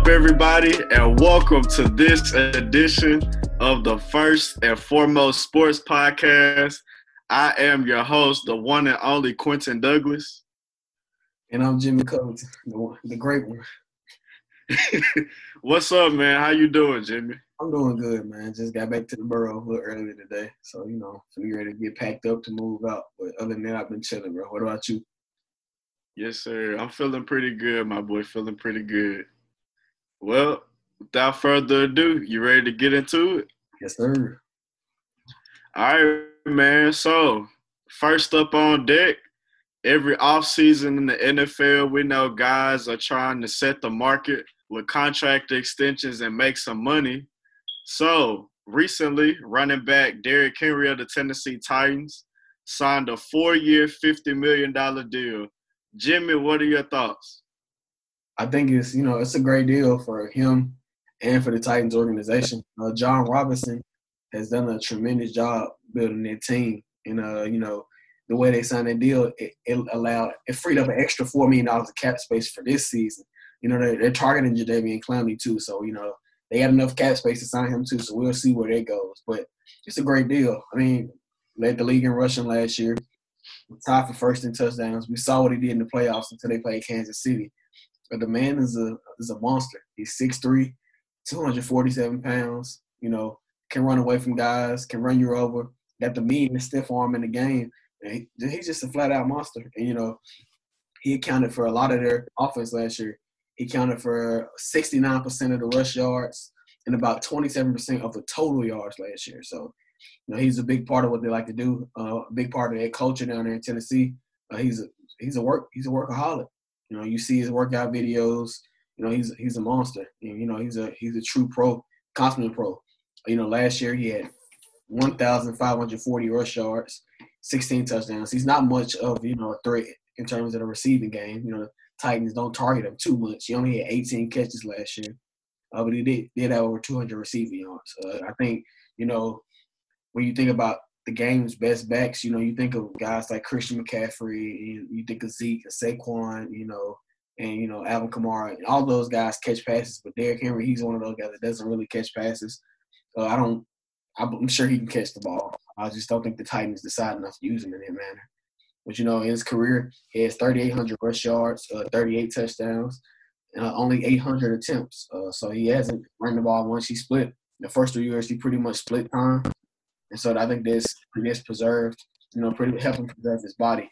Up, everybody, and welcome to this edition of the first and foremost sports podcast. I am your host, the one and only Quentin Douglas. And I'm Jimmy Covington, the, the great one. What's up, man? How you doing, Jimmy? I'm doing good, man. Just got back to the borough a little early today. So, you know, we ready to get packed up to move out. But other than that, I've been chilling, bro. What about you? Yes, sir. I'm feeling pretty good, my boy. Feeling pretty good. Well, without further ado, you ready to get into it? Yes, sir. All right, man. So, first up on deck, every offseason in the NFL, we know guys are trying to set the market with contract extensions and make some money. So, recently, running back Derrick Henry of the Tennessee Titans signed a four year, $50 million deal. Jimmy, what are your thoughts? I think it's you know it's a great deal for him and for the Titans organization. Uh, Jon Robinson has done a tremendous job building their team, and uh, you know the way they signed that deal, it, it allowed it freed up an extra four million dollars of cap space for this season. You know they're, they're targeting Jadeveon Clowney too, so you know they had enough cap space to sign him too. So we'll see where that goes. But it's a great deal. I mean, led the league in rushing last year, tied for first in touchdowns. We saw what he did in the playoffs until they played Kansas City. But the man is a is a monster. He's 6'3", 247 pounds. You know, can run away from guys, can run you over. Got the mean and stiff arm in the game. And he, he's just a flat out monster. And you know, he accounted for a lot of their offense last year. He accounted for 69% of the rush yards and about 27% of the total yards last year. So, you know, he's a big part of what they like to do. Uh, a big part of their culture down there in Tennessee. Uh, he's a he's a work he's a workaholic. You know, you see his workout videos. You know, he's he's a monster. You know, he's a he's a true pro, consummate pro. You know, last year he had 1,540 rush yards, 16 touchdowns. He's not much of you know a threat in terms of the receiving game. You know, Titans don't target him too much. He only had 18 catches last year, uh, but he did did have over 200 receiving yards. Uh, I think you know when you think about the game's best backs. You know, you think of guys like Christian McCaffrey, you, you think of Zeke, Saquon, you know, and you know Alvin Kamara, and all those guys catch passes. But Derrick Henry, he's one of those guys that doesn't really catch passes. So I don't. I'm sure he can catch the ball. I just don't think the Titans decide enough to use him in that manner. But you know, in his career, he has 3,800 rush yards, uh, 38 touchdowns, uh, only 800 attempts. Uh, so he hasn't run the ball once. He split the first two years. He pretty much split time. And so I think this this preserved, you know, pretty helping preserve his body.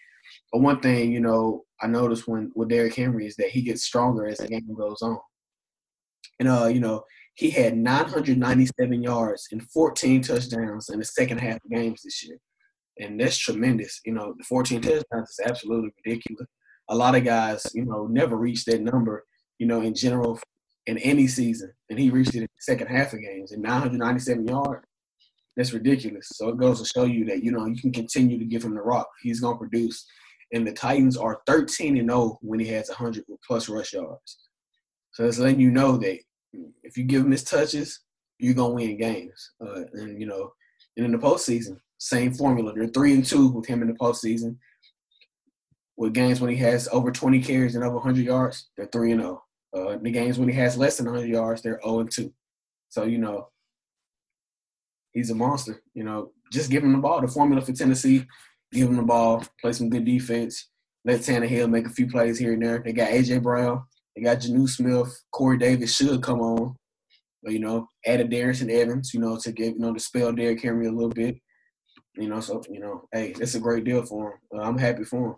But one thing, you know, I noticed when with Derrick Henry is that he gets stronger as the game goes on. And uh, you know, he had 997 yards and 14 touchdowns in the second half of games this year. And that's tremendous. You know, the 14 touchdowns is absolutely ridiculous. A lot of guys, you know, never reach that number, you know, in general in any season. And he reached it in the second half of games and 997 yards. That's ridiculous. So it goes to show you that you know you can continue to give him the rock. He's gonna produce. And the Titans are 13 and 0 when he has 100 plus rush yards. So it's letting you know that if you give him his touches, you're gonna win games. Uh, and you know, and in the postseason, same formula. They're three and two with him in the postseason. With games when he has over 20 carries and over 100 yards, they're three and 0. Uh, the games when he has less than 100 yards, they're 0 and 2. So you know, he's a monster. You know, just give him the ball. The formula for Tennessee, give him the ball, play some good defense, let Tannehill make a few plays here and there. They got AJ Brown, they got Jonnu Smith, Corey Davis should come on. But, you know, added Darrynton Evans, you know, to give, you know, to spell Derrick Henry a little bit. You know, so you know, hey, it's a great deal for him. Uh, I'm happy for him.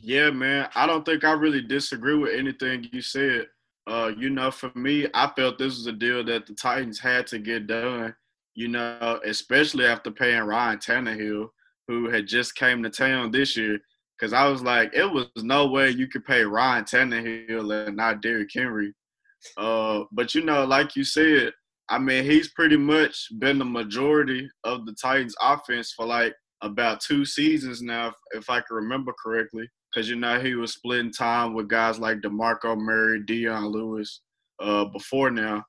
Yeah, man. I don't think I really disagree with anything you said. Uh, you know, for me, I felt this was a deal that the Titans had to get done. You know, especially after paying Ryan Tannehill, who had just came to town this year. Because I was like, it was no way you could pay Ryan Tannehill and not Derrick Henry. Uh, but you know, like you said, I mean, he's pretty much been the majority of the Titans' offense for like about two seasons now, if, I can remember correctly because you know he was splitting time with guys like DeMarco Murray, Dion Lewis uh, before now.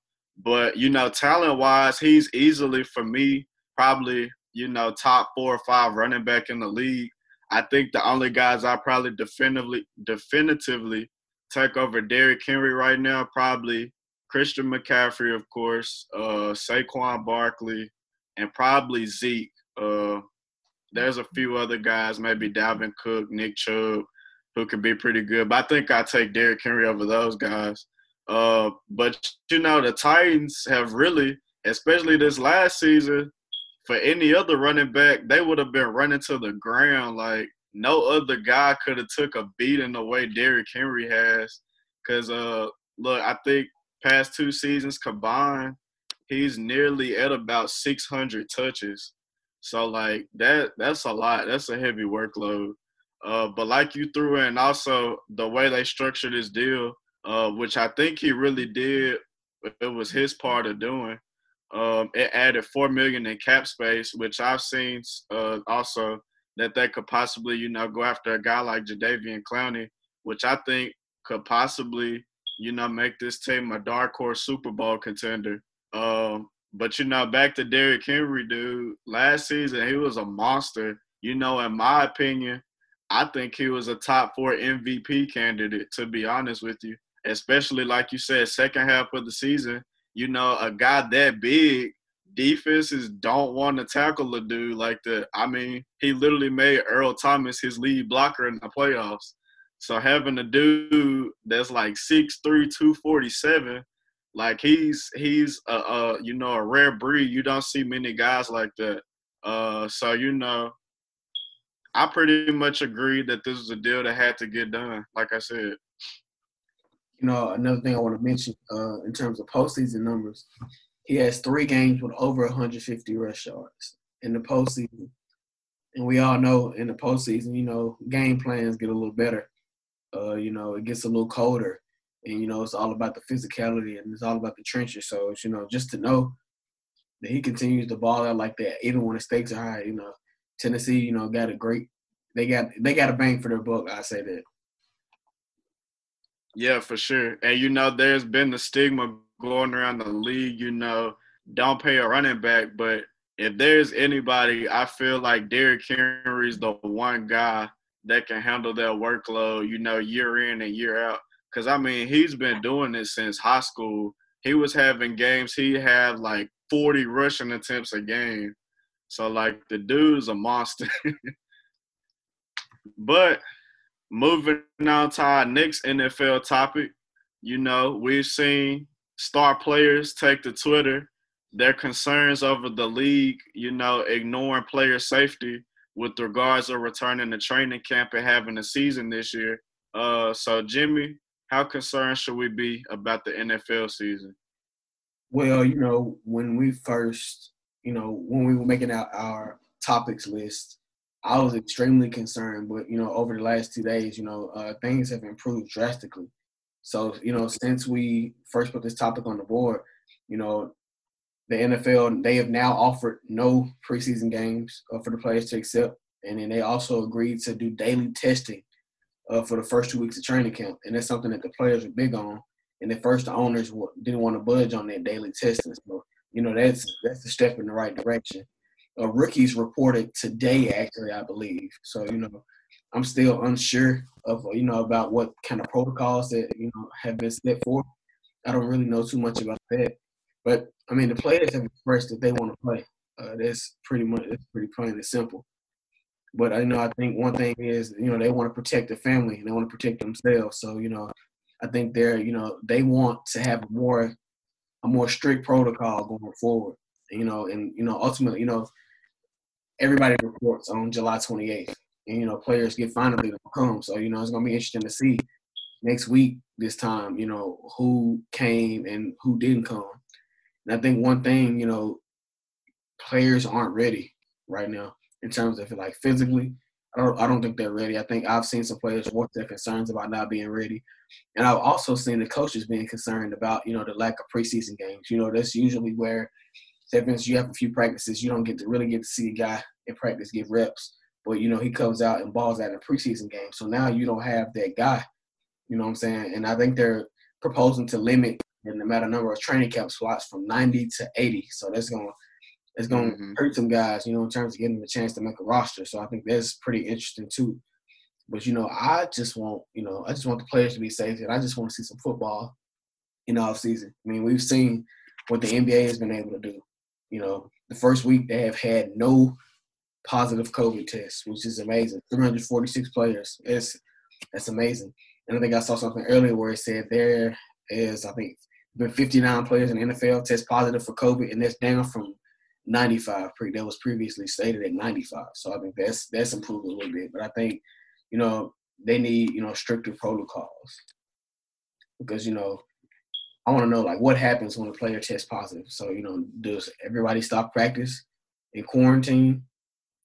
But you know, talent wise, he's easily for me probably you know top four or five running back in the league. I think the only guys I probably definitively definitively take over Derrick Henry right now? Probably Christian McCaffrey, of course, uh, Saquon Barkley, and probably Zeke. Uh, there's a few other guys, maybe Dalvin Cook, Nick Chubb, who could be pretty good. But I think I take Derrick Henry over those guys. Uh, but you know, the Titans have really, especially this last season, for any other running back, they would have been running to the ground. Like no other guy could have took a beating the way Derrick Henry has. Cause uh, look, I think past two seasons combined, he's nearly at about 600 touches. So like that that's a lot. That's a heavy workload. Uh, but like you threw in also the way they structured this deal, uh, which I think he really did. It was his part of doing. Um, it added four million in cap space, which I've seen uh, also that they could possibly, you know, go after a guy like Jadeveon Clowney, which I think could possibly, you know, make this team a dark horse Super Bowl contender. Um, but you know, back to Derrick Henry, dude. Last season he was a monster. You know, in my opinion, I think he was a top four MVP candidate. To be honest with you, especially like you said, second half of the season. You know, a guy that big, defenses don't want to tackle a dude like that. I mean, he literally made Earl Thomas his lead blocker in the playoffs. So having a dude that's like 6'3", 247 like he's he's a, a you know a rare breed. You don't see many guys like that. Uh, so you know, I pretty much agree that this was a deal that had to get done. Like I said. You know, another thing I want to mention uh, in terms of postseason numbers, he has three games with over 150 rush yards in the postseason. And we all know in the postseason, you know, game plans get a little better. Uh, you know, it gets a little colder and you know it's all about the physicality and it's all about the trenches. So it's, you know just to know that he continues to ball out like that, even when the stakes are high. You know, Tennessee, you know, got a great they got they got a bang for their buck. I say that. Yeah, for sure. And you know, there's been the stigma going around the league. You know, don't pay a running back, but if there's anybody, I feel like Derrick Henry is the one guy that can handle that workload. You know, year in and year out. Cause I mean, he's been doing this since high school. He was having games. He had like 40 rushing attempts a game. So like the dude's a monster. but moving on to our next NFL topic, you know, we've seen star players take to Twitter their concerns over the league, you know, ignoring player safety with regards to returning to training camp and having a season this year. Uh, so Jimmy, how concerned should we be about the NFL season? Well, you know, when we first, you know, when we were making out our topics list, I was extremely concerned. But you know, over the last two days, you know, uh, things have improved drastically. So you know, since we first put this topic on the board, you know, the NFL they have now offered no preseason games uh, for the players to accept, and then they also agreed to do daily testing uh, for the first two weeks of training camp, and that's something that the players are big on. And at first, the owners didn't want to budge on that daily testing. So, you know, that's that's a step in the right direction. Uh, rookies reported today, actually, I believe. So, you know, I'm still unsure of you know about what kind of protocols that you know have been set for. I don't really know too much about that, but I mean, the players have expressed that they want to play. Uh, that's pretty much that's pretty plain and simple. But I know I think one thing is you know they want to protect the family and they want to protect themselves. So you know I think they're you know they want to have more a more strict protocol going forward. You know, and you know ultimately you know everybody reports on July 28th, and you know players get finally to come. So you know it's gonna be interesting to see next week this time. You know who came and who didn't come. And I think one thing you know players aren't ready right now in terms of like physically. I don't, I don't think they're ready. I think I've seen some players voice their concerns about not being ready, and I've also seen the coaches being concerned about you know the lack of preseason games. You know that's usually where, for instance, you have a few practices, you don't get to really get to see a guy in practice get reps, but you know he comes out and balls out in a preseason game. So now you don't have that guy. You know what I'm saying? And I think they're proposing to limit the amount of number of training camp slots from 90 to 80. So that's going to it's to mm-hmm. hurt some guys, you know, in terms of getting a chance to make a roster. So I think that's pretty interesting too. But you know, I just want you know I just want the players to be safe, and I just want to see some football in the off season. I mean, we've seen what the NBA has been able to do. You know, the first week they have had no positive COVID tests, which is amazing. 346 players. It's that's amazing. And I think I saw something earlier where it said there is, I think, been 59 players in the NFL test positive for COVID, and that's down from 95 pre that was previously stated at 95. So I think that's that's improved a little bit. But I think, you know, they need, you know, stricter protocols. Because, you know, I want to know like what happens when a player tests positive. So, you know, does everybody stop practice in quarantine?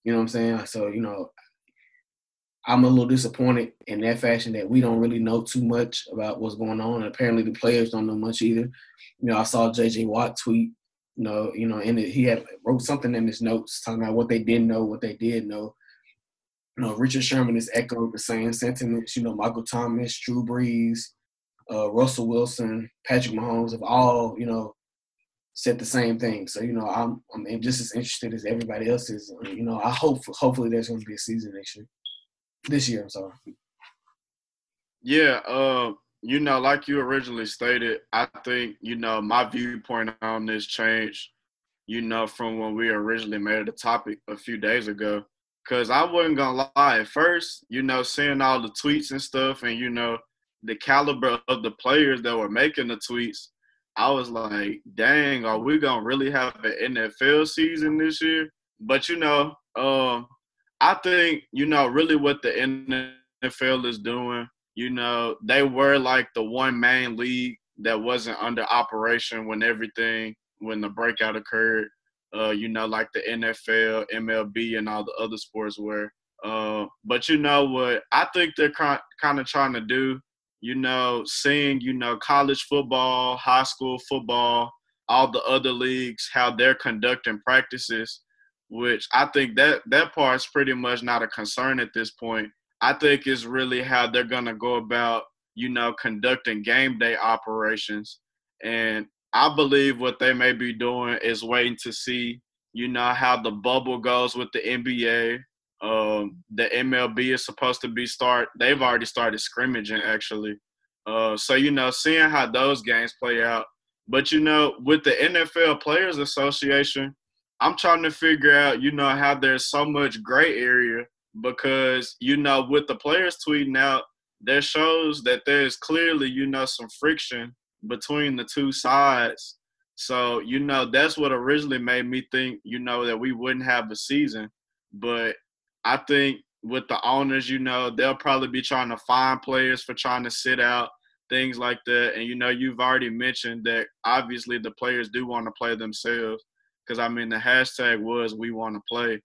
You know what I'm saying? So, you know, I'm a little disappointed in that fashion that we don't really know too much about what's going on. And apparently the players don't know much either. You know, I saw JJ Watt tweet, you know, you know, and he had wrote something in his notes talking about what they didn't know, what they did know. You know, Richard Sherman has echoed the same sentiments. You know, Michael Thomas, Drew Brees, uh, Russell Wilson, Patrick Mahomes have all, you know, said the same thing. So you know, I'm I'm just as interested as everybody else is. You know, I hope hopefully there's going to be a season next year. This year, I'm sorry. Yeah, uh, you know, like you originally stated, I think you know my viewpoint on this changed. You know, from when we originally made the topic a few days ago. Cause I wasn't gonna lie. At first, you know, seeing all the tweets and stuff, and you know, the caliber of the players that were making the tweets, I was like, dang, are we gonna really have an NFL season this year? But you know, um, I think you know really what the NFL is doing. You know, they were like the one main league that wasn't under operation when everything when the breakout occurred. Uh, you know, like the NFL, MLB, and all the other sports were. Uh, but you know what? I think they're kind of trying to do you know, seeing, you know, college football, high school football, all the other leagues, how they're conducting practices, which I think that that part's pretty much not a concern at this point. I think is really how they're gonna go about, you know, conducting game day operations. And I believe what they may be doing is waiting to see, you know, how the bubble goes with the NBA, um, the MLB is supposed to be start. They've already started scrimmaging actually. Uh, so you know, seeing how those games play out. But you know, with the NFL Players Association, I'm trying to figure out, you know, how there's so much gray area because you know, with the players tweeting out, there shows that there's clearly, you know, some friction between the two sides. So, you know, that's what originally made me think, you know, that we wouldn't have a season. But I think with the owners, you know, they'll probably be trying to find players for trying to sit out, things like that. And, you know, you've already mentioned that obviously the players do want to play themselves because, I mean, the hashtag was we want to play.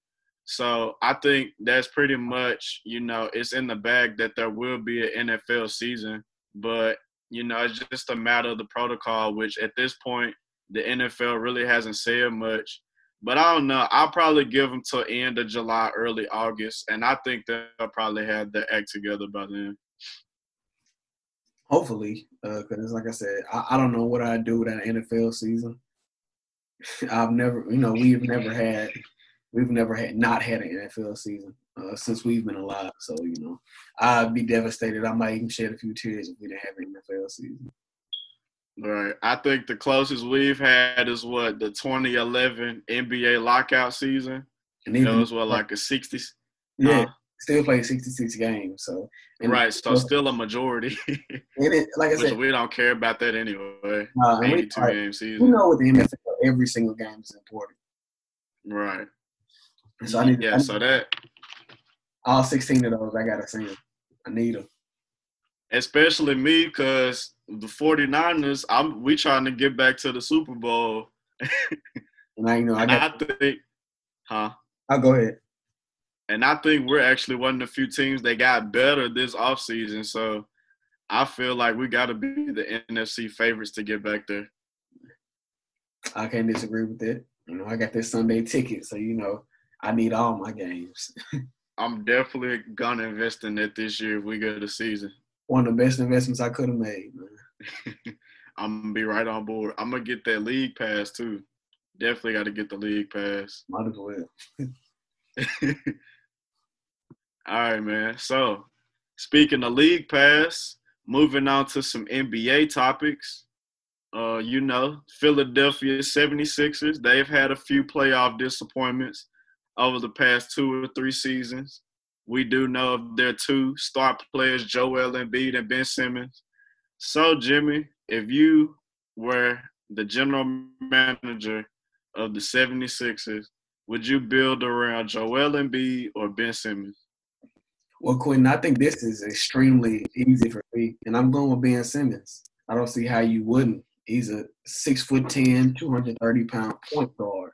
So I think that's pretty much, you know, it's in the bag that there will be an NFL season. But, you know, it's just a matter of the protocol, which at this point, the NFL really hasn't said much. But I don't know. I'll probably give them till end of July, early August, and I think they'll probably have the act together by then. Hopefully, because uh, like I said, I, I, don't know what I'd do with an NFL season. I've never, you know, we've never had, we've never had not had an NFL season uh, since we've been alive. So you know, I'd be devastated. I might even shed a few tears if we didn't have an NFL season. Right. I think the closest we've had is what the 2011 NBA lockout season. And even, was what like a 60. Yeah, still playing 66 games. So right, so still a majority. and it, like I said, we don't care about that anyway. Uh, 82 we, game season. You know, with the NFL, every single game is important. Right. So I need. Yeah. I need, so that all 16 of those, I gotta see them. I need them. Especially me, because the 49ers, I'm we trying to get back to the Super Bowl. and I know I got I think huh? I'll go ahead. And I think we're actually one of the few teams that got better this offseason. So I feel like we gotta be the NFC favorites to get back there. I can't disagree with that. You know, I got this Sunday ticket, so you know, I need all my games. I'm definitely gonna invest in it this year if we go to season. One of the best investments I could have made, man. I'm gonna be right on board. I'm gonna get that league pass too. Definitely got to get the league pass. Might as well. All right, man. So speaking of league pass, moving on to some NBA topics. Uh, you know, Philadelphia 76ers, they've had a few playoff disappointments over the past two or three seasons. We do know of their two star players, Joel Embiid and Ben Simmons. So, Jimmy, if you were the general manager of the 76ers, would you build around Joel Embiid or Ben Simmons? Well, Quentin, I think this is extremely easy for me, and I'm going with Ben Simmons. I don't see how you wouldn't. He's a six foot 10, 230 pound point guard.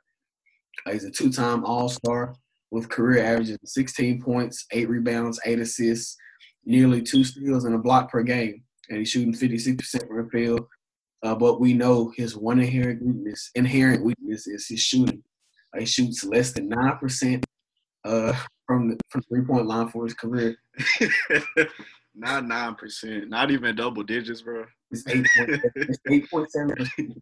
Uh, he's a two time All Star with career averages 16 points, eight rebounds, eight assists, nearly two steals and a block per game. And he's shooting 56% from the field. Uh, but we know his one inherent weakness, inherent weakness is his shooting. Uh, he shoots less than nine percent uh, from the from three point line for his career. not nine percent, not even double digits, bro. It's eight point seven percent,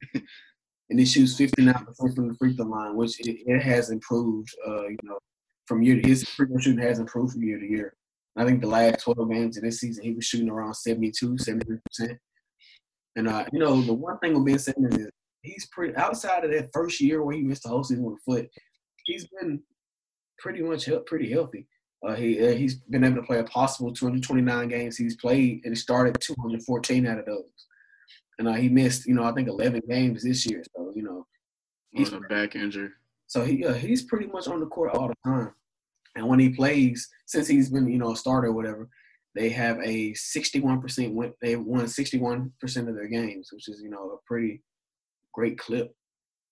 and he shoots fifty nine percent from the free throw line, which it, it has improved. Uh, you know, from year to his free throw shooting has improved from year to year. I think the last twelve games of this season, he was shooting around 72, 73 percent. And uh, you know, the one thing with Ben Simmons is he's pretty outside of that first year where he missed the whole season with a foot. He's been pretty much pretty healthy. Uh, he uh, he's been able to play a possible 229 games he's played, and he started 214 out of those. And uh, he missed, you know, I think 11 games this year. So you know, he's a back injury. So he uh, he's pretty much on the court all the time. And when he plays, since he's been you know a starter or whatever, they have a 61% win. They won 61% of their games, which is you know a pretty great clip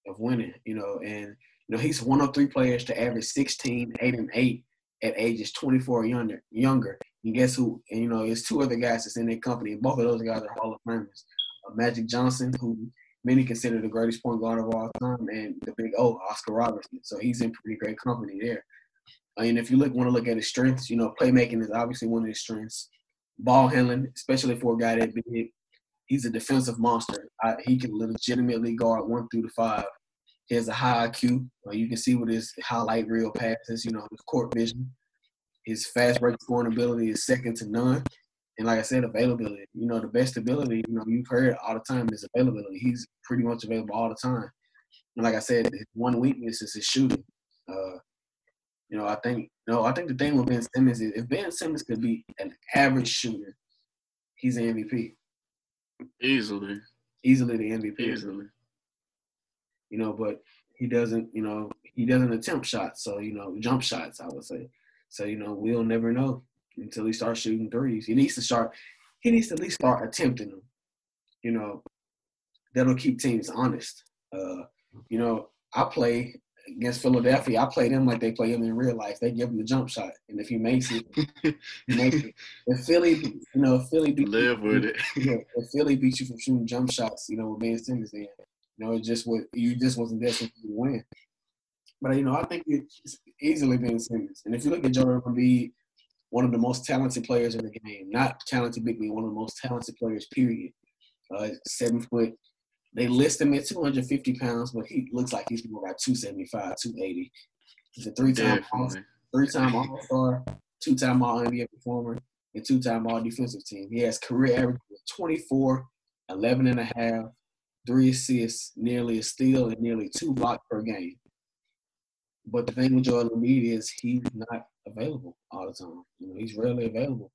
of winning. You know, and you know he's one of three players to average 16, 8, and 8 at ages 24 younger. Younger. And guess who? And you know, there's two other guys that's in their company, and both of those guys are Hall of Famers. Uh, Magic Johnson, who many consider the greatest point guard of all time, and the big O, Oscar Robertson. So he's in pretty great company there. And if you look want to look at his strengths, you know, playmaking is obviously one of his strengths. Ball handling, especially for a guy that big, he's a defensive monster. I, he can legitimately guard one through the five. He has a high IQ. You can see with his highlight reel passes, you know, his court vision. His fast break scoring ability is second to none. And like I said, availability. You know, the best ability, you know, you've heard all the time is availability. He's pretty much available all the time. And like I said, one weakness is his shooting. Uh, you know, I think no, I think the thing with Ben Simmons is if Ben Simmons could be an average shooter, he's an MVP. Easily. Easily the MVP. Easily. You know, but he doesn't, you know, he doesn't attempt shots. So, you know, jump shots, I would say. So, you know, we'll never know until he starts shooting threes. He needs to start he needs to at least start attempting them. You know, that'll keep teams honest. Uh, you know, I play against Philadelphia, I play them like they play him in real life. They give him the jump shot, and if he makes it, he makes it. If Philly, you know, if Philly beat live you, with it. If Philly beats you from shooting jump shots, you know, with Ben Simmons, then you know, it just what you just wasn't there to win. But you know, I think it's easily Ben Simmons. And if you look at Joel Embiid, one of the most talented players in the game, not talented big man, one of the most talented players, period. Uh, seven foot, they list him at 250 pounds, but he looks like he's more like 275, 280. He's a three-time three-time All-Star, two-time All-NBA performer, and two-time All-Defensive Team. He has career average of 24, 11 and a half, three assists, nearly a steal, and nearly two blocks per game. But the thing with Joel Embiid is he's not available all the time. You know, he's rarely available.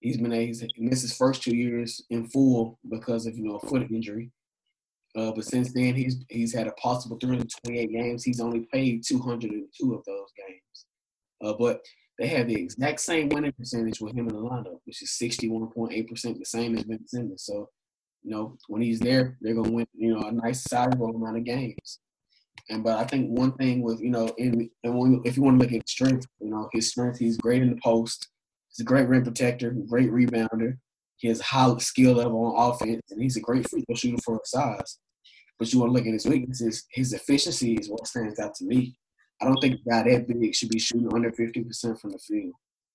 He's been a, he's missed his first two years in full because of you know a foot injury. Uh, but since then, he's he's had a possible 328 games. He's only played 202 of those games. Uh, but they have the exact same winning percentage with him in the lineup, which is 61.8 percent, the same as Ben Simmons. So, you know, when he's there, they're gonna win. You know, a nice sizable amount of games. And but I think one thing with you know, in, and when, if you want to look at strength, you know, his strength, he's great in the post. He's a great rim protector, great rebounder. A high skill level on offense, and he's a great free throw shooter for his size. But you want to look at his weaknesses. His efficiency is what stands out to me. I don't think a guy that big should be shooting under 50% from the field.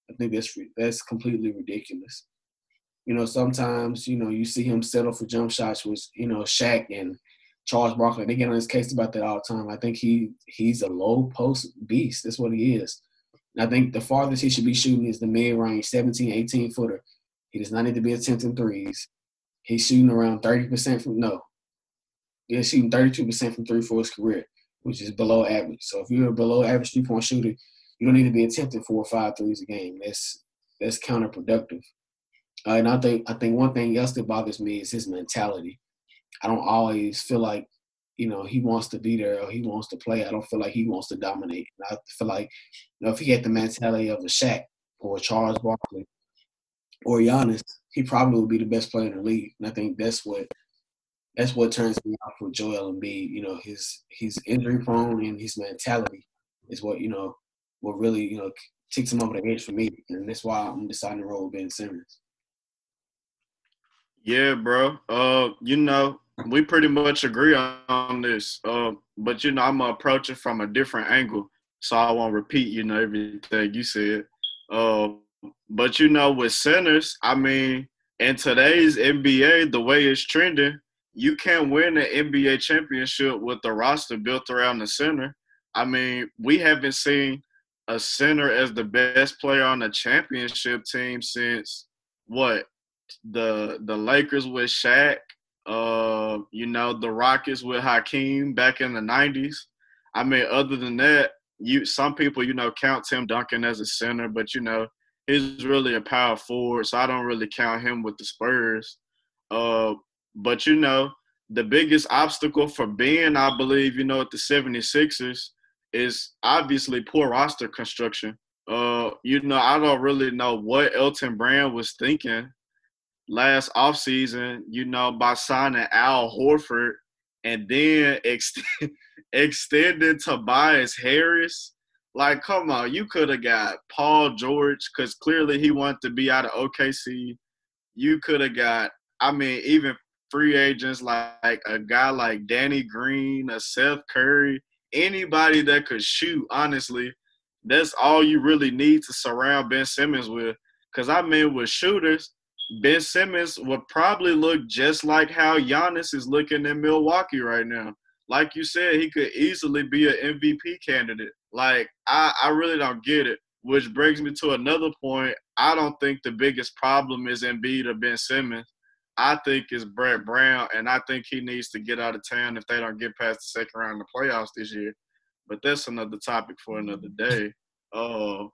I think that's that's completely ridiculous. You know, sometimes you know you see him settle for jump shots with you know Shaq and Charles Barkley. They get on his case about that all the time. I think he he's a low post beast. That's what he is. And I think the farthest he should be shooting is the mid range, 17, 18 footer. He does not need to be attempting threes. He's shooting around 30% from no. He's shooting 32% from three for his career, which is below average. So if you're a below average three point shooter, you don't need to be attempting four or five threes a game. That's that's counterproductive. Uh, and I think I think one thing else that bothers me is his mentality. I don't always feel like you know he wants to be there or he wants to play. I don't feel like he wants to dominate. I feel like you know if he had the mentality of a Shaq or a Charles Barkley or Giannis, he probably would be the best player in the league. And I think that's what that's what turns me off with Joel Embiid. You know, his he's injury prone and his mentality is what you know what really you know takes him over the edge for me, and that's why I'm deciding to roll with Ben Simmons. Yeah, bro. Uh, you know, we pretty much agree on this. Uh, but you know, I'm gonna approach it from a different angle, so I won't repeat, you know, everything you said. Uh, but you know, with centers, I mean, in today's NBA, the way it's trending, you can't win an NBA championship with the roster built around the center. I mean, we haven't seen a center as the best player on the championship team since what the the Lakers with Shaq, uh, you know, the Rockets with Hakeem back in the '90s. I mean, other than that, you some people you know count Tim Duncan as a center, but you know he's really a power forward, so I don't really count him with the Spurs. Uh, but you know, the biggest obstacle for being, I believe, you know, at the 76ers is obviously poor roster construction. Uh, you know, I don't really know what Elton Brand was thinking last offseason, you know, by signing Al Horford and then extend, extending Tobias Harris. Like, come on, you could have got Paul George because clearly he wanted to be out of OKC. You could have got, I mean, even free agents like, a guy like Danny Green, a Seth Curry anybody that could shoot, honestly, that's all you really need to surround Ben Simmons with. Because I mean, with shooters, Ben Simmons would probably look just like how Giannis is looking in Milwaukee right now. Like you said, he could easily be an MVP candidate. Like, I, I really don't get it. Which brings me to another point. I don't think the biggest problem is Embiid or Ben Simmons. I think it's Brett Brown, and I think he needs to get out of town if they don't get past the second round of the playoffs this year. But that's another topic for another day. Oh,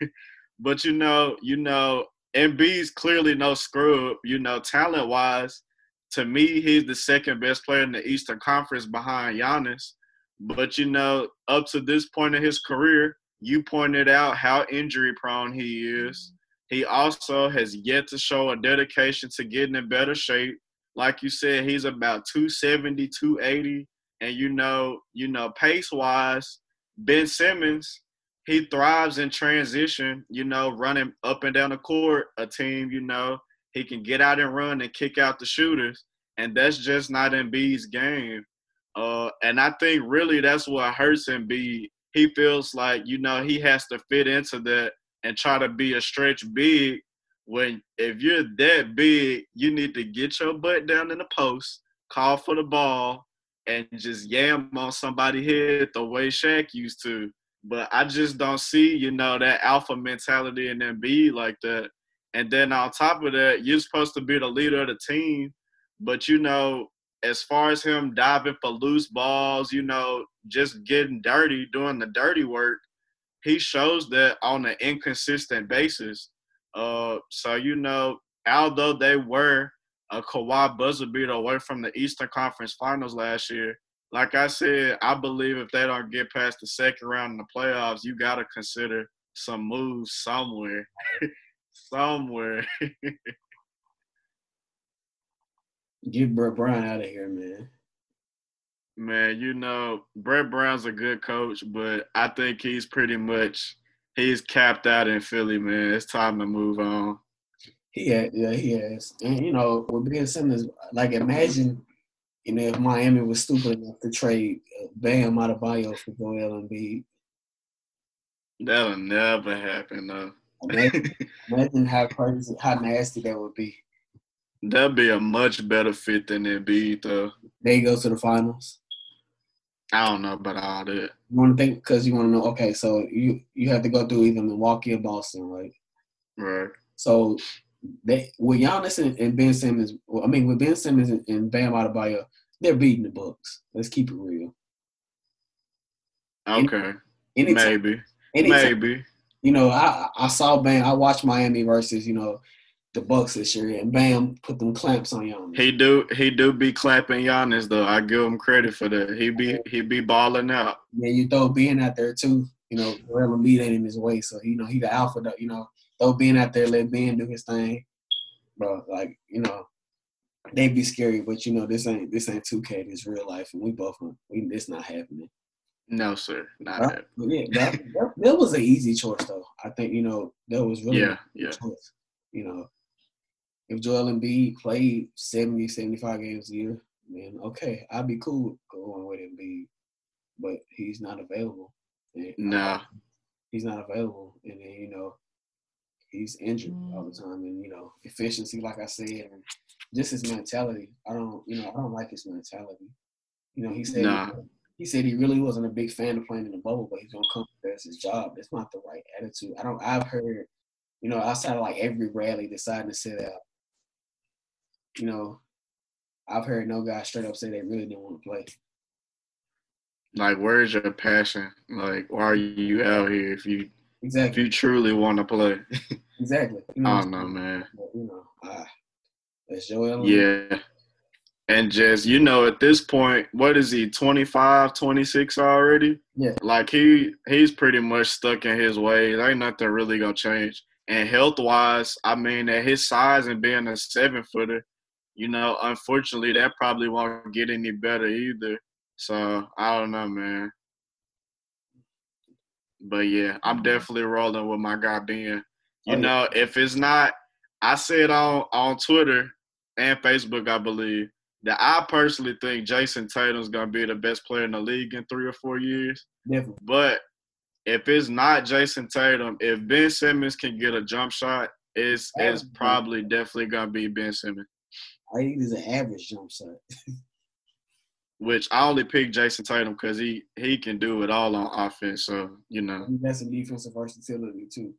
but you know, you know, Embiid's clearly no scrub. You know, talent wise, to me, he's the second best player in the Eastern Conference behind Giannis. But you know, up to this point in his career, you pointed out how injury prone he is. He also has yet to show a dedication to getting in better shape. Like you said, he's about 270, 280. And you know, you know, pace wise, Ben Simmons, he thrives in transition, you know, running up and down the court, a team, you know, he can get out and run and kick out the shooters. And that's just not in B's game. Uh, and I think really that's what hurts Embiid. He feels like, you know, he has to fit into that and try to be a stretch big when if you're that big, you need to get your butt down in the post, call for the ball, and just yam on somebody head the way Shaq used to. But I just don't see, you know, that alpha mentality in Embiid like that. And then on top of that, you're supposed to be the leader of the team. But you know, as far as him diving for loose balls, you know, just getting dirty, doing the dirty work, he shows that on an inconsistent basis. Uh, so you know, although they were a Kawhi buzzer beater away from the Eastern Conference Finals last year, like I said, I believe if they don't get past the second round in the playoffs, you got to consider some moves somewhere, somewhere. Get Brett Brown out of here, man. Man, you know, Brett Brown's a good coach, but I think he's pretty much he's capped out in Philly, man. It's time to move on. He has, yeah, he has. And you know, with Ben Simmons, like imagine, you know, if Miami was stupid enough to trade uh, Bam Adebayo for Joel Embiid. That'll never happen, though. Imagine, imagine how crazy, how nasty that would be. That'd be a much better fit than Embiid, though. They go to the finals. I don't know about all that. You want to think because you want to know. Okay, so you you have to go through either Milwaukee or Boston, right? Right. So they with Giannis and, and Ben Simmons. Well, I mean, with Ben Simmons and, and Bam Adebayo, they're beating the Bucks. Let's keep it real. Okay. Any, anytime, Maybe. Anytime, Maybe. You know, I I saw Bam. I watched Miami versus you know the Bucks this year, and Bam put them clamps on Giannis. He do he do be clapping Giannis though. I give him credit for that. He be he be balling out. Yeah, you throw Ben out there too. You know, Joel Embiid ain't in his way, so you know he the alpha. You know, throw Ben out there, let Ben do his thing, bro. Like you know, they be scary, but you know this ain't this ain't 2K. This real life, and we both we it's not happening. No, sir, not right? Yeah, that, that, that, was an easy choice though. I think you know that was really yeah, yeah. Choice. You know, if Joel Embiid played 70, 75 games a year, then okay, I'd be cool going with Embiid. But he's not available. And, uh, nah. he's not available. And then, you know, he's injured all the mm. time. And, you know, efficiency, like I said, and just his mentality. I don't, you know, I don't like his mentality. You know, he said nah. he said he really wasn't a big fan of playing in the bubble, but he's gonna come as his job. That's not the right attitude. I don't I've heard, you know, outside of like Avery Bradley deciding to sit out, you know, I've heard no guy straight up say they really didn't want to play. Like, where's your passion? Like, why are you out here if you exactly if you truly want to play? exactly. You know, I don't know, man. But, you know, ah, that's Joel. Yeah. And just, you know, at this point, what is he, 25, 26 already? Yeah. Like he he's pretty much stuck in his ways. Ain't nothing really gonna change. And health wise, I mean, at his size and being a seven footer, you know, unfortunately, that probably won't get any better either. So I don't know, man. But yeah, I'm mm-hmm. definitely rolling with my guy Ben. You oh, know, if it's not, I said on on Twitter and Facebook, I believe that I personally think Jayson Tatum's gonna be the best player in the league in three or four years. Definitely. But if it's not Jayson Tatum, if Ben Simmons can get a jump shot, it's it's probably definitely gonna be Ben Simmons. I think he's an average jump shot. Which I only picked Jayson Tatum because he he can do it all on offense. So you know, that's some defensive versatility too.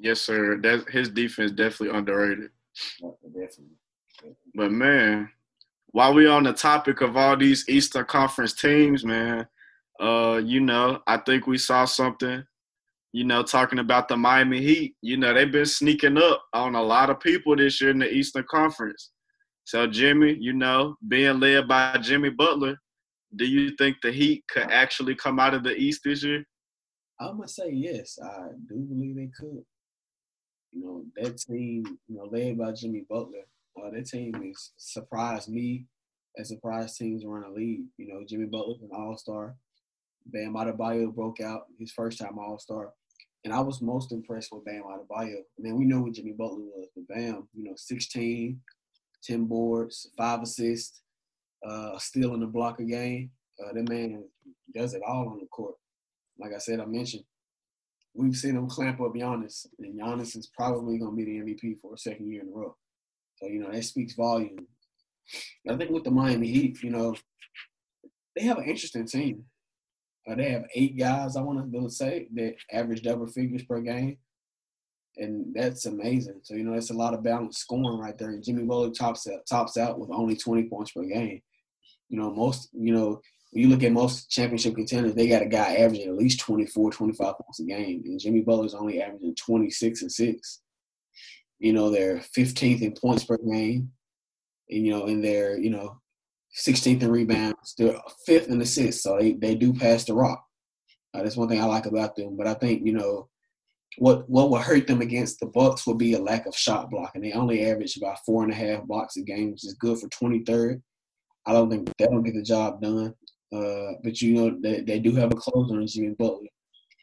Yes, sir. That his defense definitely underrated. definitely. But man, while we on the topic of all these Eastern Conference teams, man, uh, you know, I think we saw something you know, talking about the Miami Heat, you know, they've been sneaking up on a lot of people this year in the Eastern Conference. So, Jimmy, you know, being led by Jimmy Butler, do you think the Heat could actually come out of the East this year? I'm gonna say yes. I do believe they could. You know, that team, you know, led by Jimmy Butler, uh, that team has surprised me and surprised teams around the league. You know, Jimmy Butler's an All Star. Bam Adebayo broke out his first time All Star. And I was most impressed with Bam Adebayo. I mean, we know what Jimmy Butler was, but Bam, you know, 16, 10 boards, five assists, uh, in the block a game. Uh, that man does it all on the court. Like I said, I mentioned, we've seen him clamp up Giannis, and Giannis is probably going to be the MVP for a second year in a row. So, you know, that speaks volume. I think with the Miami Heat, you know, they have an interesting team. Uh, they have eight guys, I want to say, that average double figures per game. And that's amazing. So, you know, that's a lot of balanced scoring right there. And Jimmy Butler tops out, tops out with only 20 points per game. You know, most, you know, when you look at most championship contenders, they got a guy averaging at least 24, 25 points a game. And Jimmy Butler's only averaging 26 and 6. You know, they're 15th in points per game. And, you know, in their, you know, 16th in rebounds. They're fifth in assists, so they, they do pass the rock. Uh, that's one thing I like about them. But I think you know what what will hurt them against the Bucks will be a lack of shot blocking. They only average about four and a half blocks a game, which is good for 23rd. I don't think don't get the job done. Uh, but you know they, they do have a closer in Jimmy Butler.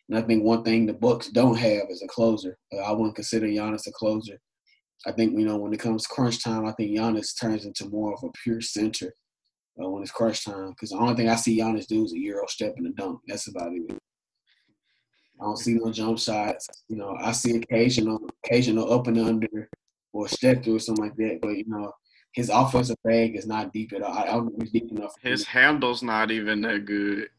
And I think one thing the Bucks don't have is a closer. Uh, I wouldn't consider Giannis a closer. I think you know when it comes crunch time, I think Giannis turns into more of a pure center uh, when it's crunch time. Because the only thing I see Giannis do is a euro step and a dunk. That's about it. I don't see no jump shots. You know, I see occasional occasional up and under or step through or something like that. But you know, his offensive bag is not deep at all. I don't think he's deep enough. His handle's not even that good.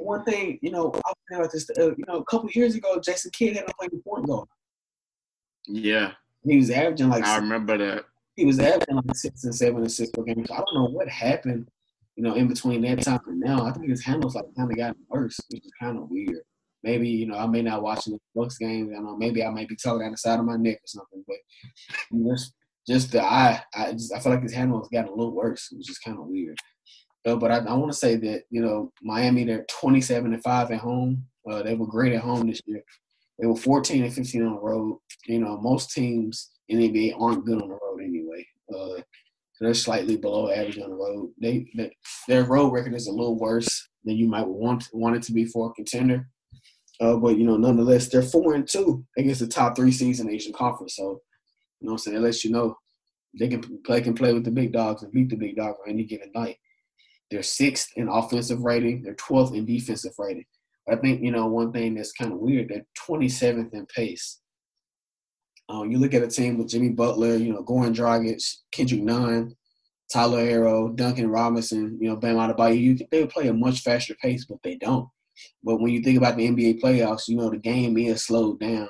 One thing, you know, I was about this. Uh, you know, a couple years ago, Jason Kidd had to play the point guard. Yeah, He was averaging like I remember that. He was averaging like six and seven and six per game. So I don't know what happened, you know, in between that time and now. I think his handles like kind of gotten worse, which is kind of weird. Maybe you know I may not watch the Bucks games. I don't know maybe I might be talking down the side of my neck or something, but just just the I just I feel like his handle has gotten a little worse, which is kind of weird. Uh, but I, I want to say that you know Miami they're 27 and five at home. Uh, they were great at home this year. They were 14 and 15 on the road. You know most teams in the NBA aren't good on the road. Uh, they're slightly below average on the road. They, they their road record is a little worse than you might want want it to be for a contender. Uh, but you know, nonetheless, they're four and two against the top three seeds in the Eastern Conference. So, you know, I'm saying it lets you know they can play can play with the big dogs and beat the big dog on any given night. They're sixth in offensive rating. They're 12th in defensive rating. I think you know one thing that's kind of weird. They're 27th in pace. Um, you look at a team with Jimmy Butler, you know, Goran Dragic, Kendrick Nunn, Tyler Herro, Duncan Robinson, you know, Bam Adebayo. You they play a much faster pace, but they don't. But when you think about the NBA playoffs, you know, the game is slowed down.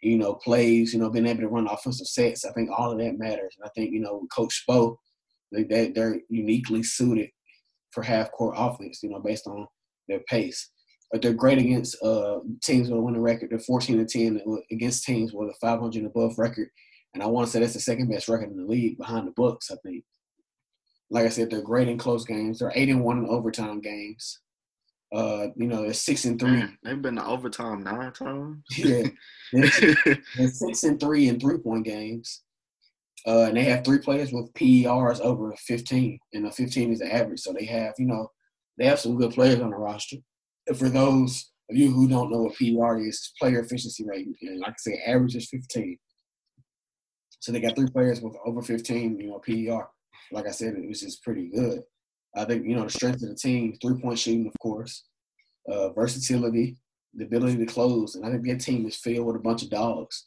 You know, plays, you know, being able to run offensive sets. I think all of that matters. And I think, you know, Coach Spo, they, they're uniquely suited for half court offense, you know, based on their pace. But they're great against uh, teams with a winning record. They're 14 and 10 against teams with a 500 and above record. And I want to say that's the second best record in the league behind the Bucks, I think. Like I said, they're great in close games. They're 8 and 1 in overtime games. Uh, you know, they're 6 and 3. Man, they've been to overtime nine times. Yeah. They're, they're 6 and 3 in three point games. Uh, and they have three players with PERs over 15, and a 15 is the average. So they have, you know, they have some good players on the roster. For those of you who don't know what PER is, player efficiency rating. And like I say, average is 15. So they got three players with over 15, you know, PER. Like I said, it was just pretty good. I think, you know, the strength of the team, three point shooting, of course, uh, versatility, the ability to close. And I think their team is filled with a bunch of dogs.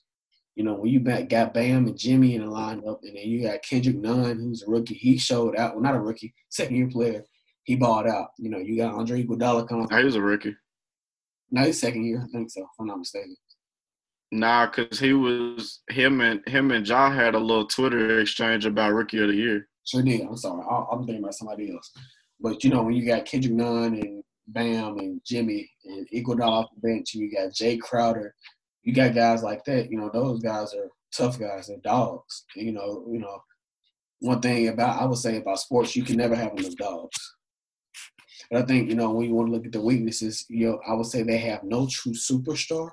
You know, when you got Bam and Jimmy in the lineup, and then you got Kendrick Nunn, who's a rookie. He showed out. Well, not a rookie, second year player. He balled out. You know, you got Andre Iguodala coming. he was a rookie. No, he's second year. I think so, if I'm not mistaken. Nah, cause he was him and him and Ja had a little Twitter exchange about rookie of the year. Sure did. I'm sorry. I- I'm thinking about somebody else. But you know, when you got Kendrick Nunn and Bam and Jimmy and Iguodala off the bench, you got Jae Crowder, you got guys like that. You know, those guys are tough guys. They're dogs. You know, you know. One thing about I would say about sports, you can never have enough dogs. But I think you know when you want to look at the weaknesses, you know, I would say they have no true superstar.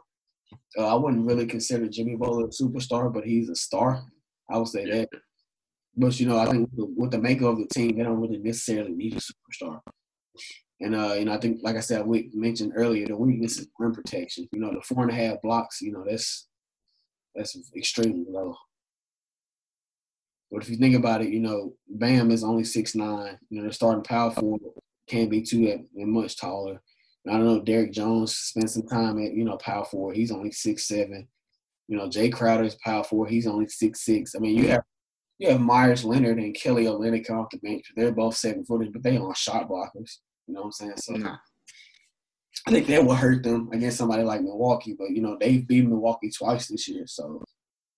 Uh, I wouldn't really consider Jimmy Butler a superstar, but he's a star. I would say that. But you know, I think with the, with the makeup of the team, they don't really necessarily need a superstar. And uh, you know, I think, like I said, we mentioned earlier, the weakness is rim protection. You know, the four and a half blocks. You know, that's that's extremely low. But if you think about it, you know, Bam is only six nine. You know, they're starting power forward can't be too that and much taller. And I don't know. Derrick Jones spent some time at you know power forward. He's only six seven. You know, Jae Crowder is power forward. He's only six six. I mean, you have you have Meyers Leonard and Kelly Olynyk off the bench. They're both seven footers, but they aren't shot blockers. You know what I'm saying? So Nah. I think that will hurt them against somebody like Milwaukee. But you know, they've beat Milwaukee twice this year. So,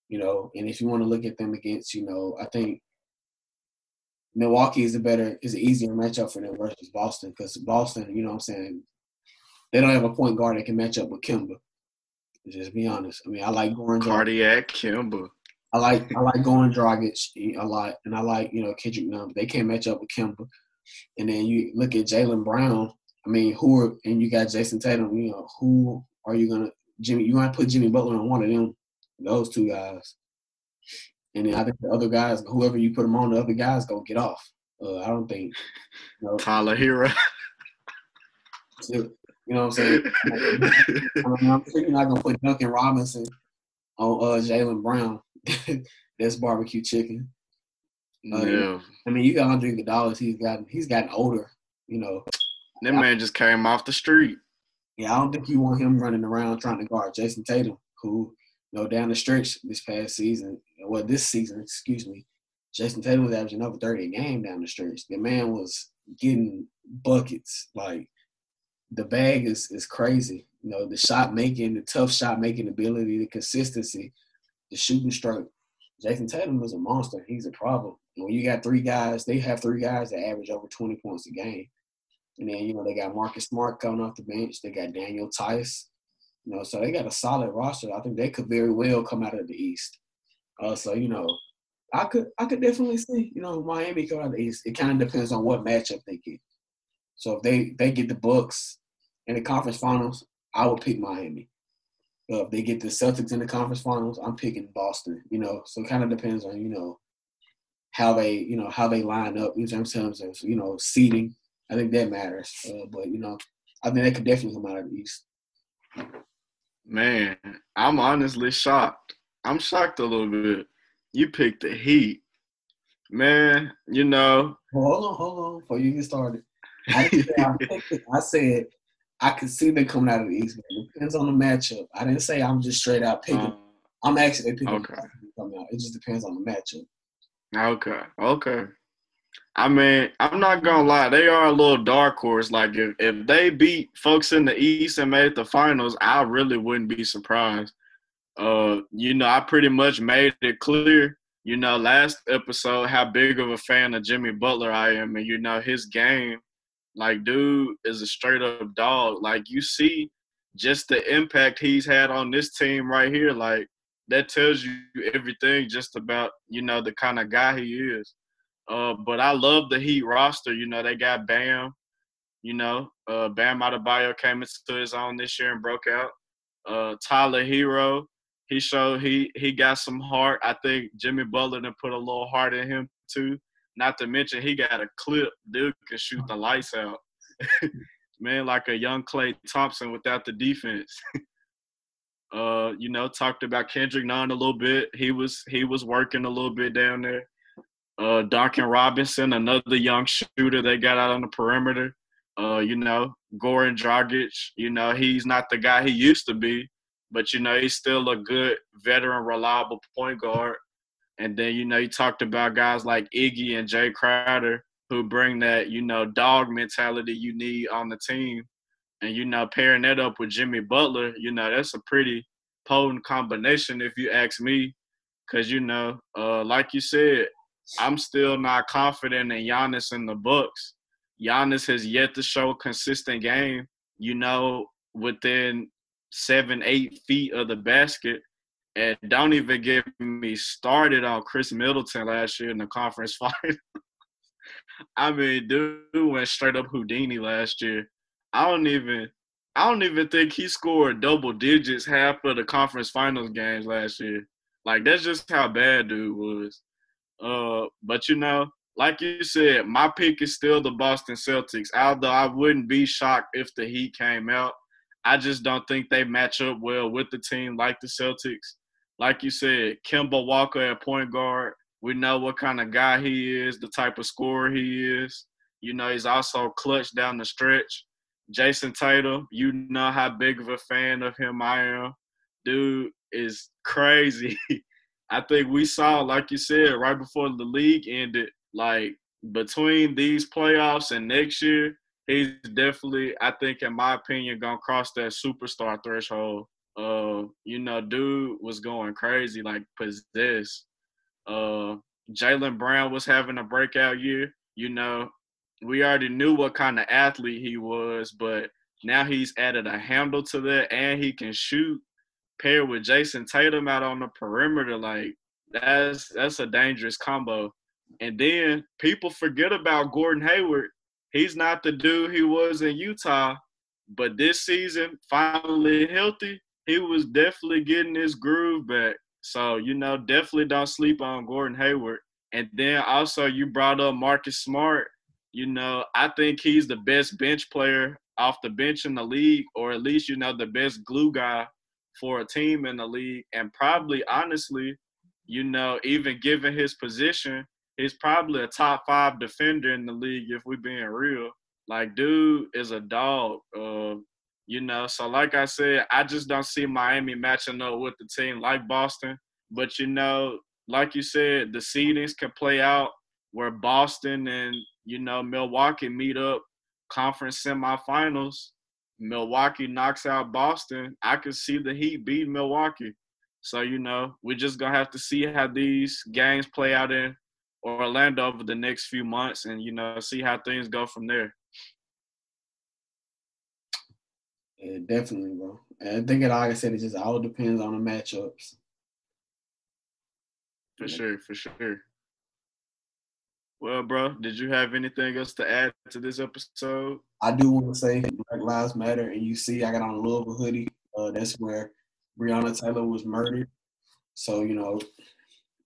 you know, and if you want to look at them against, you know, I think Milwaukee is a better is an easier matchup for them versus Boston because Boston, you know what I'm saying, they don't have a point guard that can match up with Kemba. Just be honest. I mean, I like Goran. Cardiac Kemba. I like I like Goran Dragic a lot, and I like you know Kendrick Nunn. They can't match up with Kemba. And then you look at Jaylen Brown. I mean, who are and you got Jayson Tatum. You know, who are you gonna Jimmy? You gonna put Jimmy Butler on one of them, those two guys. And then I think the other guys, whoever you put them on, the other guys gonna get off. Uh, I don't think. You know, Tyler Herro. you know what I'm saying? I sure you're not gonna put Duncan Robinson on uh, Jaylen Brown. That's barbecue chicken. Uh, yeah. I mean, you got Andre Iguodala. He's gotten he's gotten older. You know, That man just came off the street. yeah, I don't think you want him running around trying to guard Jayson Tatum, who you know down the stretch this past season, well this season, excuse me, Jayson Tatum was averaging over 30 a game down the stretch. The man was getting buckets. Like the bag is is crazy. You know, the shot making, the tough shot making ability, the consistency, the shooting stroke. Jayson Tatum was a monster. He's a problem. And when you got three guys, they have three guys that average over 20 points a game. And then, you know, they got Marcus Smart coming off the bench. They got Daniel Theis. You know, so they got a solid roster. I think they could very well come out of the East. Uh, so, you know, I could I could definitely see, you know, Miami come out of the East. It kind of depends on what matchup they get. So if they, they get the Bucks in the conference finals, I would pick Miami. Uh, if they get the Celtics in the conference finals, I'm picking Boston. You know, so it kind of depends on you know how they you know how they line up in terms of you know seeding. I think that matters. Uh, but you know, I think they could definitely come out of the East. Man, I'm honestly shocked. I'm shocked a little bit. You picked the Heat, man. You know. hold on, hold on, before you get started. I, I, I said I can see them coming out of the East. It depends on the matchup. I didn't say I'm just straight out picking. Um, I'm actually picking okay. coming out. It just depends on the matchup. Okay. Okay. I mean, I'm not gonna lie, they are a little dark horse. Like if, if they beat folks in the East and made the finals, I really wouldn't be surprised. Uh, you know, I pretty much made it clear, you know, last episode how big of a fan of Jimmy Butler I am, and you know his game like, dude is a straight up dog. Like, you see just the impact he's had on this team right here. Like, that tells you everything just about, you know, the kind of guy he is. Uh, but I love the Heat roster. You know, they got Bam. You know, uh, Bam Adebayo came into his own this year and broke out. Uh, Tyler Herro, he showed he he got some heart. I think Jimmy Butler done put a little heart in him too. Not to mention he got a clip. Dude can shoot the lights out. Man, like a young Klay Thompson without the defense. uh, you know, talked about Kendrick Nunn a little bit. He was he was working a little bit down there. Uh, Duncan Robinson, another young shooter they got out on the perimeter. Uh, you know, Goran Dragic, you know, he's not the guy he used to be, but you know, he's still a good veteran, reliable point guard. And then, you know, you talked about guys like Iggy and Jae Crowder who bring that, you know, dog mentality you need on the team. And, you know, pairing that up with Jimmy Butler, you know, that's a pretty potent combination if you ask me. Cause, you know, uh, like you said, I'm still not confident in Giannis in the Bucks. Giannis has yet to show a consistent game, you know, within seven, eight feet of the basket. And don't even get me started on Khris Middleton last year in the conference final. I mean, dude went straight up Houdini last year. I don't even I don't even think he scored double digits half of the conference finals games last year. Like that's just how bad dude was. Uh, but you know, like you said, my pick is still the Boston Celtics. Although I wouldn't be shocked if the Heat came out. I just don't think they match up well with the team like the Celtics like you said, Kemba Walker at point guard. We know what kind of guy he is, the type of scorer he is. You know, he's also clutch down the stretch. Jayson Tatum, you know how big of a fan of him I am. Dude is crazy. I think we saw, like you said, right before the league ended, like between these playoffs and next year, he's definitely, I think, in my opinion, gonna cross that superstar threshold. Uh, you know, dude was going crazy, like possessed. Uh, Jaylen Brown was having a breakout year. You know, we already knew what kind of athlete he was, but now he's added a handle to that, and he can shoot. Paired with Jayson Tatum out on the perimeter, like that's that's a dangerous combo. And then people forget about Gordon Hayward. He's not the dude he was in Utah, but this season, finally healthy, he was definitely getting his groove back. So, you know, definitely don't sleep on Gordon Hayward. And then also you brought up Marcus Smart. You know, I think he's the best bench player off the bench in the league, or at least, you know, the best glue guy for a team in the league. And probably, honestly, you know, even given his position, he's probably a top five defender in the league if we're being real. Like, dude is a dog. Uh, you know, so like I said, I just don't see Miami matching up with the team like Boston. But you know, like you said, the seedings can play out where Boston and you know Milwaukee meet up conference semifinals. Milwaukee knocks out Boston. I could see the Heat beat Milwaukee. So you know, we're just gonna have to see how these games play out in Orlando over the next few months, and you know, see how things go from there. Yeah, definitely, bro. And I think, it, like I said, it just all depends on the matchups. For sure, for sure. Well, bro, did you have anything else to add to this episode? I do want to say Black Lives Matter, and you see, I got on a Louisville hoodie. Uh, that's where Breonna Taylor was murdered. So you know,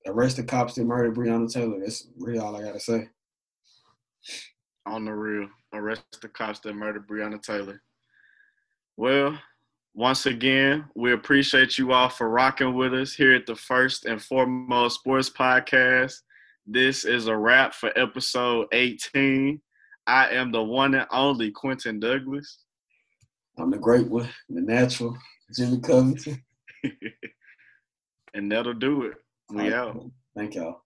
arrest the cops that murdered Breonna Taylor. That's really all I gotta say. On the real, arrest the cops that murdered Breonna Taylor. Well, once again, we appreciate you all for rocking with us here at the First and Foremost Sports Podcast. This is a wrap for episode 18. I am the one and only Quentin Douglas. I'm the great one, the natural Jimmy Covington. and that'll do it. We out. Thank y'all.